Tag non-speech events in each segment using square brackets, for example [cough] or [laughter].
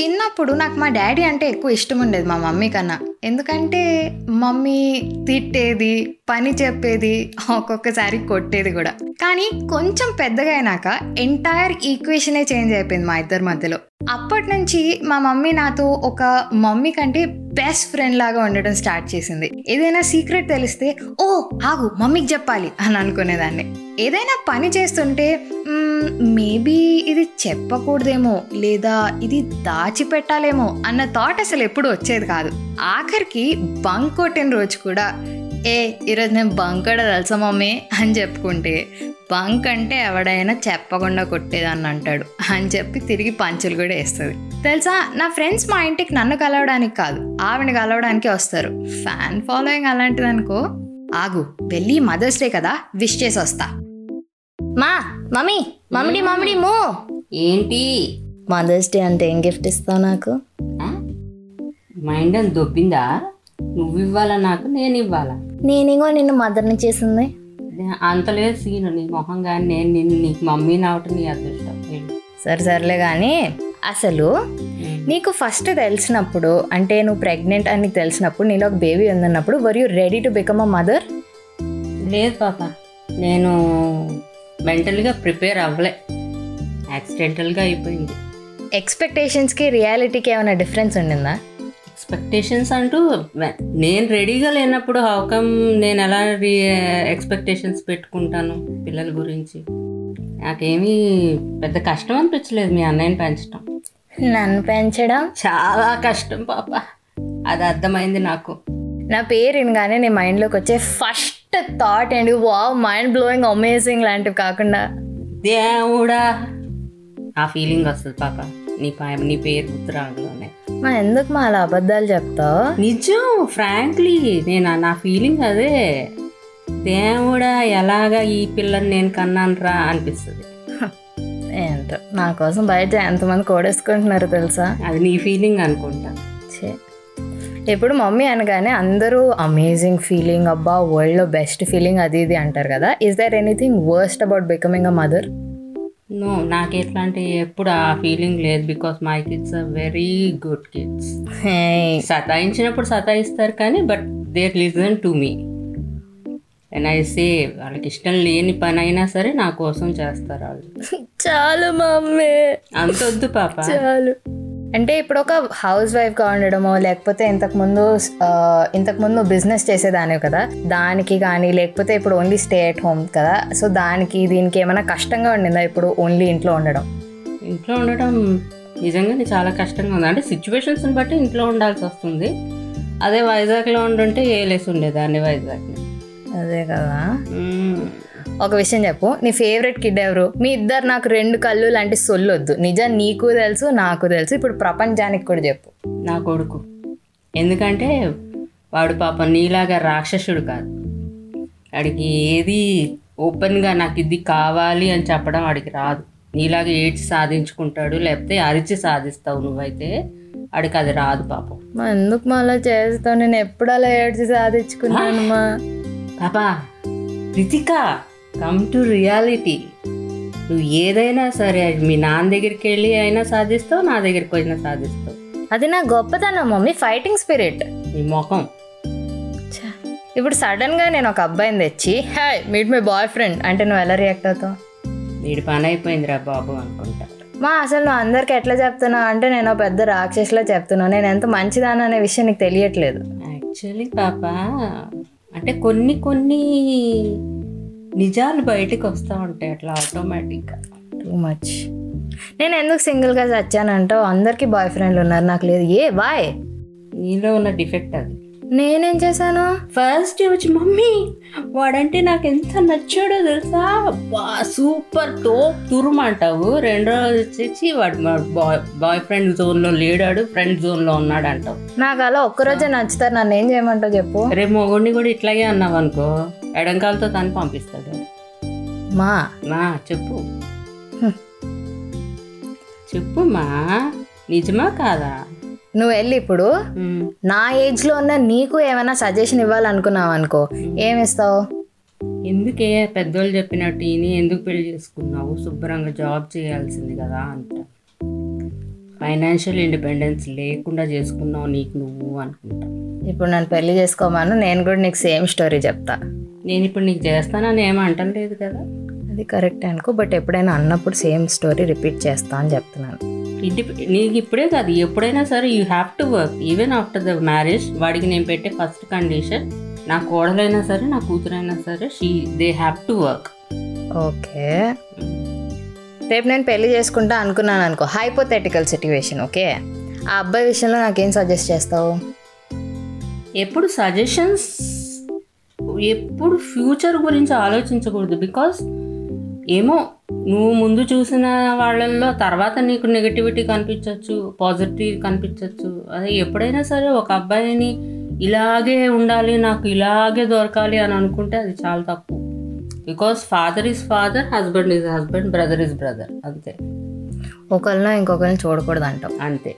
చిన్నప్పుడు నాకు మా డాడీ అంటే ఎక్కువ ఇష్టం ఉండేది మా మమ్మీ కన్నా. ఎందుకంటే మమ్మీ తిట్టేది పని చెప్పేది ఒక్కొక్కసారి కొట్టేది కూడా. కానీ కొంచెం పెద్దగా అయినాక ఎంటైర్ ఈక్వేషనే చేంజ్ అయిపోయింది మా ఇద్దరి మధ్యలో. అప్పటి నుంచి మా మమ్మీ నాతో ఒక మమ్మీ కంటే బెస్ట్ ఫ్రెండ్ లాగా ఉండడం స్టార్ట్ చేసింది. ఏదైనా సీక్రెట్ తెలిస్తే ఓ ఆగు మమ్మీకి చెప్పాలి అని అనుకునేదాన్ని. ఏదైనా పని చేస్తుంటే మేబీ ఇది చెప్పకూడదేమో లేదా ఇది దాచిపెట్టాలేమో అన్న థాట్ అసలు ఎప్పుడు వచ్చేది కాదు. ఆఖరికి బంక్ కొట్టిన రోజు కూడా ఏ ఈరోజు నేను బంక్ కూడా తెలుసా మమ్మీ? అని చెప్పుకుంటే బంక్ అంటే ఎవడైనా చెప్పకుండా కొట్టేదాన్ని అంటాడు అని చెప్పి తిరిగి పంచులు కూడా వేస్తుంది. తెలుసా? నా ఫ్రెండ్స్ మా ఇంటికి నన్ను కలవడానికి కాదు ఆవిడని కలవడానికి వస్తారు. ఫ్యాన్ ఫాలోయింగ్ అలాంటిది అనుకో ఆగు వెళ్ళి మదర్స్ డే కదా విష్ చేసి వస్తా. మా మమ్మీ మమ్మీ మమ్మీ మూ. ఏంటి? మదర్స్ డే అంటే ఏం గిఫ్ట్ ఇస్తావు నాకు? మైండ్ అని దొబ్బిందా? నువ్వు ఇవ్వాలా నాకు నేను ఇవ్వాలా? నేనేగో నిన్ను మదర్ని చేసింది. నే- అంత లేదు సీను నీ మొహం కానీ నేను నిన్ను నీకు మమ్మీని అవటం నీ అదృష్టం. సరే సర్లే కానీ అసలు నీకు ఫస్ట్ తెలిసినప్పుడు అంటే నువ్వు ప్రెగ్నెంట్ అని నీకు తెలిసినప్పుడు నీలో ఒక baby ఉందన్నప్పుడు are you ready to become a mother లేదు పాప నేను మెంటల్గా ప్రిపేర్ అవ్వలే. యాక్సిడెంటల్గా అయిపోయింది. ఎక్స్పెక్టేషన్స్కి రియాలిటీకి ఏమైనా డిఫరెన్స్ ఉండిందా? ఎక్స్పెక్టేషన్స్ అంటూ నేను రెడీగా లేనప్పుడు హౌకమ్ నేను ఎలా ఎక్స్పెక్టేషన్స్ పెట్టుకుంటాను పిల్లల గురించి? నాకేమీ పెద్ద కష్టం అనిపించలేదు మీ అన్నయ్యని పెంచడం నన్ను పెంచడం? చాలా కష్టం పాప. అది అర్థమైంది నాకు. నా పేరు వినగానే నీ మైండ్లోకి వచ్చే ఫస్ట్ థాట్ ఏంటి? వావ్ మైండ్ బ్లోయింగ్ అమేజింగ్ లాంటివి కాకుండా. దేవుడా ఆ ఫీలింగ్ వస్తుంది పాప. నీ పా నీ పేరు గుర్తు రాగలోనే మా ఎందుకు మా అలా అబద్ధాలు చెప్తావు? నిజం ఫ్రాంక్లీ నేను నా ఫీలింగ్ అదే. దేవుడా ఎలాగా ఈ పిల్లని నేను కన్నాను రా అనిపిస్తుంది. ఏంటో నా కోసం బయట ఎంతమంది కోడేసుకుంటున్నారు తెలుసా? అది నీ ఫీలింగ్ అనుకుంటా. ఛే. ఇప్పుడు మమ్మీ అనగానే అందరూ అమేజింగ్ ఫీలింగ్ అబ్బా వరల్డ్లో బెస్ట్ ఫీలింగ్ అది ఇది అంటారు కదా. Is there anything worst about becoming a mother no నాకు ఎట్లాంటి ఎప్పుడు ఆ ఫీలింగ్ లేదు because my kids are very good kids సతాయించినప్పుడు సతాయిస్తారు కానీ but they listen to me and I say వాళ్ళకి ఇష్టం లేని పని అయినా సరే నా కోసం చేస్తారు వాళ్ళు. [laughs] చాలు మమ్మీ. అంత వద్దు పాప. చాలు. అంటే ఇప్పుడు ఒక హౌస్ వైఫ్గా ఉండడమో లేకపోతే ఇంతకుముందు ఇంతకుముందు బిజినెస్ చేసేదానివి కదా దానికి కానీ లేకపోతే ఇప్పుడు ఓన్లీ స్టే అట్ హోమ్ కదా సో దానికి దీనికి ఏమైనా కష్టంగా ఉండిందా ఇప్పుడు ఓన్లీ ఇంట్లో ఉండడం? ఇంట్లో ఉండడం నిజంగానే చాలా కష్టంగా ఉంది. అంటే సిచ్యువేషన్స్ని బట్టి ఇంట్లో ఉండాల్సి వస్తుంది. అదే వైజాగ్లో ఉండుంటే ఏలేసి ఉండేదాన్ని వైజాగ్ని. అదే కదా. ఒక విషయం చెప్పు. నీ ఫేవరెట్ కిడ్ ఎవరు? మీ ఇద్దరు నాకు రెండు కళ్ళు లాంటి సొల్లొద్దు. నిజం నీకు తెలుసు నాకు తెలుసు. ఇప్పుడు ప్రపంచానికి కూడా చెప్పు. నా కొడుకు. ఎందుకంటే వాడు పాపం నీలాగా రాక్షసుడు కాదు. వాడికి ఏది ఓపెన్గా నాకు ఇది కావాలి అని చెప్పడం వాడికి రాదు. నీలాగా ఏడ్చి సాధించుకుంటాడు లేకపోతే అరిచి సాధిస్తావు నువ్వైతే వాడికి అది రాదు పాపం. మా ఎందుకు మా అలా చేస్తావు? నేను ఎప్పుడు అలా ఏడ్చి సాధించుకున్నాను మా పాపా రితిక కమ్ టు రియాలిటీ నువ్వు ఏదైనా సరే మీ నాన్న దగ్గరికి వెళ్ళి అయినా సాధిస్తావు నా దగ్గరికి అయినా సాధిస్తావు. అది నా గొప్పతనం మమ్మీ. ఫైటింగ్ స్పిరిట్ నీ ముఖం. ఇప్పుడు సడన్గా నేను ఒక అబ్బాయిని తెచ్చి hi meet my boyfriend అంటే నువ్వు ఎలా రియాక్ట్ అవుతావు? వీడి పని అయిపోయిందిరా బాబు అనుకుంటా. మా అసలు నువ్వు అందరికి ఎట్లా చెప్తున్నావు? అంటే నేను పెద్ద రాక్షసులా చెప్తున్నావు. నేను ఎంత మంచిదాను అనే విషయం నీకు తెలియట్లేదు. యాక్చువల్లీ పాప అంటే కొన్ని కొన్ని నిజాలు బయటికి వస్తూ ఉంటాయి అట్లా ఆటోమేటిక్గా టూ మచ్ నేను ఎందుకు సింగిల్గా చచ్చానంటో అందరికీ బాయ్ ఫ్రెండ్లు ఉన్నారు నాకు లేదు. ఏ బాయ్ నీలో ఉన్న డిఫెక్ట్ అది. నేనేం చేశాను? ఫస్ట్ వచ్చి మమ్మీ వాడంటే నాకు ఎంత నచ్చాడో తెలుసా? బా సూపర్ టోప్ తురుమంటావు రెండో రోజు వచ్చేసి వాడు బాయ్ బాయ్ ఫ్రెండ్ జోన్లో లేడాడు ఫ్రెండ్ జోన్లో ఉన్నాడు అంటావు నాకు అలా ఒక్కరోజే నచ్చుతారు నన్ను ఏం చేయమంటావు చెప్పు. రేపు మొగుడిని కూడా ఇట్లాగే అన్నావు అనుకో ఎడంకాలతో తను పంపిస్తాడు. మా? మా చెప్పు. చెప్పు మా నిజమా కాదా? నువ్వు వెళ్ళి ఇప్పుడు. నా ఏజ్లో ఉన్న నీకు ఏమైనా సజెషన్ ఇవ్వాలనుకున్నావు అనుకో ఏమి ఇస్తావు? ఎందుకే పెద్దోళ్ళు చెప్పినట్టు ఈయన ఎందుకు పెళ్ళి చేసుకున్నావు? శుభ్రంగా జాబ్ చేయాల్సింది కదా అంట. ఫైనాన్షియల్ ఇండిపెండెన్స్ లేకుండా చేసుకున్నావు నీకు నువ్వు అనుకుంటా. ఇప్పుడు నన్ను పెళ్ళి చేసుకోమాను నేను కూడా నీకు సేమ్ స్టోరీ చెప్తా. నేను ఇప్పుడు నీకు చేస్తానని ఏం అంటం లేదు కదా. అది కరెక్ట్ అనుకో బట్ ఎప్పుడైనా అన్నప్పుడు సేమ్ స్టోరీ రిపీట్ చేస్తా అని చెప్తున్నాను. ఇంటి నీకు ఇప్పుడే కాదు ఎప్పుడైనా సరే you have to work even after the marriage వాడికి నేను పెట్టే ఫస్ట్ కండిషన్ నా కోడలైనా సరే నా కూతురైనా సరే she they have to work okay. రేపు నేను పెళ్ళి చేసుకుంటా అనుకున్నాను అనుకో హైపోథెటికల్ సిట్యువేషన్ ఓకే? ఆ అబ్బాయి విషయంలో నాకేం సజెస్ట్ చేస్తావు? ఎప్పుడు సజెషన్స్ ఎప్పుడు ఫ్యూచర్ గురించి ఆలోచించకూడదు. బికాస్ ఏమో నువ్వు ముందు చూసిన వాళ్ళల్లో తర్వాత నీకు నెగటివిటీ కనిపించవచ్చు పాజిటివ్ కనిపించవచ్చు అదే ఎప్పుడైనా సరే ఒక అబ్బాయిని ఇలాగే ఉండాలి నాకు ఇలాగే దొరకాలి అని అనుకుంటే అది చాలా తప్పు. Because father is father husband is husband brother is brother. అంతే. ఒకరినో ఇంకొకరిని చూడకూడదు అంటావు అంతే.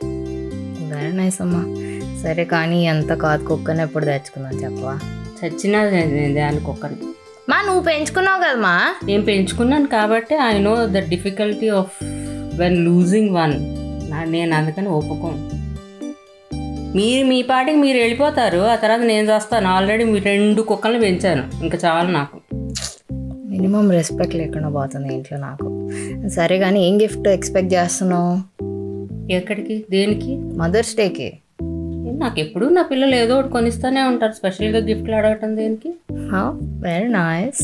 వెరీ నైస్ అమ్మా. సరే కానీ ఎంత కాదు కుక్కని ఎప్పుడు తెచ్చుకుందాం చెప్పవా? చచ్చినా దానికి ఒక్కని మా నువ్వు పెంచుకున్నావు కదమ్మా నేను పెంచుకున్నాను కాబట్టి I know the difficulty of when losing one నేను అందుకని ఒప్పుకోను. మీరు మీ పాటికి మీరు వెళ్ళిపోతారు ఆ తర్వాత నేను చేస్తాను. ఆల్రెడీ మీ రెండు కుక్కల్ని పెంచాను. ఇంకా చాలు నాకు. మినిమం రెస్పెక్ట్ లేకుండా పోతుంది ఇంట్లో నాకు. సరే కానీ ఏం గిఫ్ట్ ఎక్స్పెక్ట్ చేస్తున్నావు? ఎక్కడికి? దేనికి? మదర్స్ డేకి నాకు ఎప్పుడు నా పిల్లలు ఏదో ఒకటి కొనిస్తూనే ఉంటారు. స్పెషల్గా గిఫ్ట్లు అడగటం దేనికి? వెరీ నైస్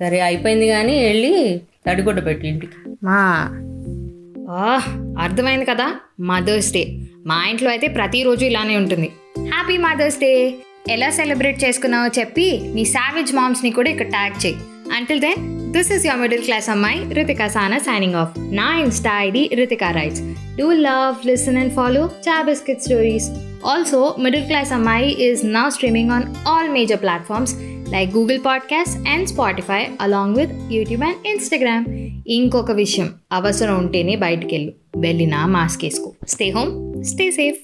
సరే అయిపోయింది కానీ వెళ్ళి తడిగుడ్డ పెట్టి ఇంటికి. మా. అర్థమైంది కదా? మదర్స్ డే మా ఇంట్లో అయితే ప్రతిరోజు ఇలానే ఉంటుంది. హ్యాపీ మదర్స్ డే ఎలా సెలబ్రేట్ చేసుకున్నావో చెప్పి నీ సావేజ్ మామ్స్ని కూడా ఇక్కడ ట్యాగ్ చేయి. Until then this is your middle class అమ్మాయి రితికా సానా సైనింగ్ ఆఫ్ నా insta ID Ritika writes do love listen and follow chai biscuit stories also middle class అమ్మాయి is now streaming on all major platforms like Google podcast and Spotify along with YouTube and Instagram ఇంకొక విషయం అవసరం ఉంటేనే బయటికి వెళ్ళు వెళ్ళినా mask వేసుకో stay home stay safe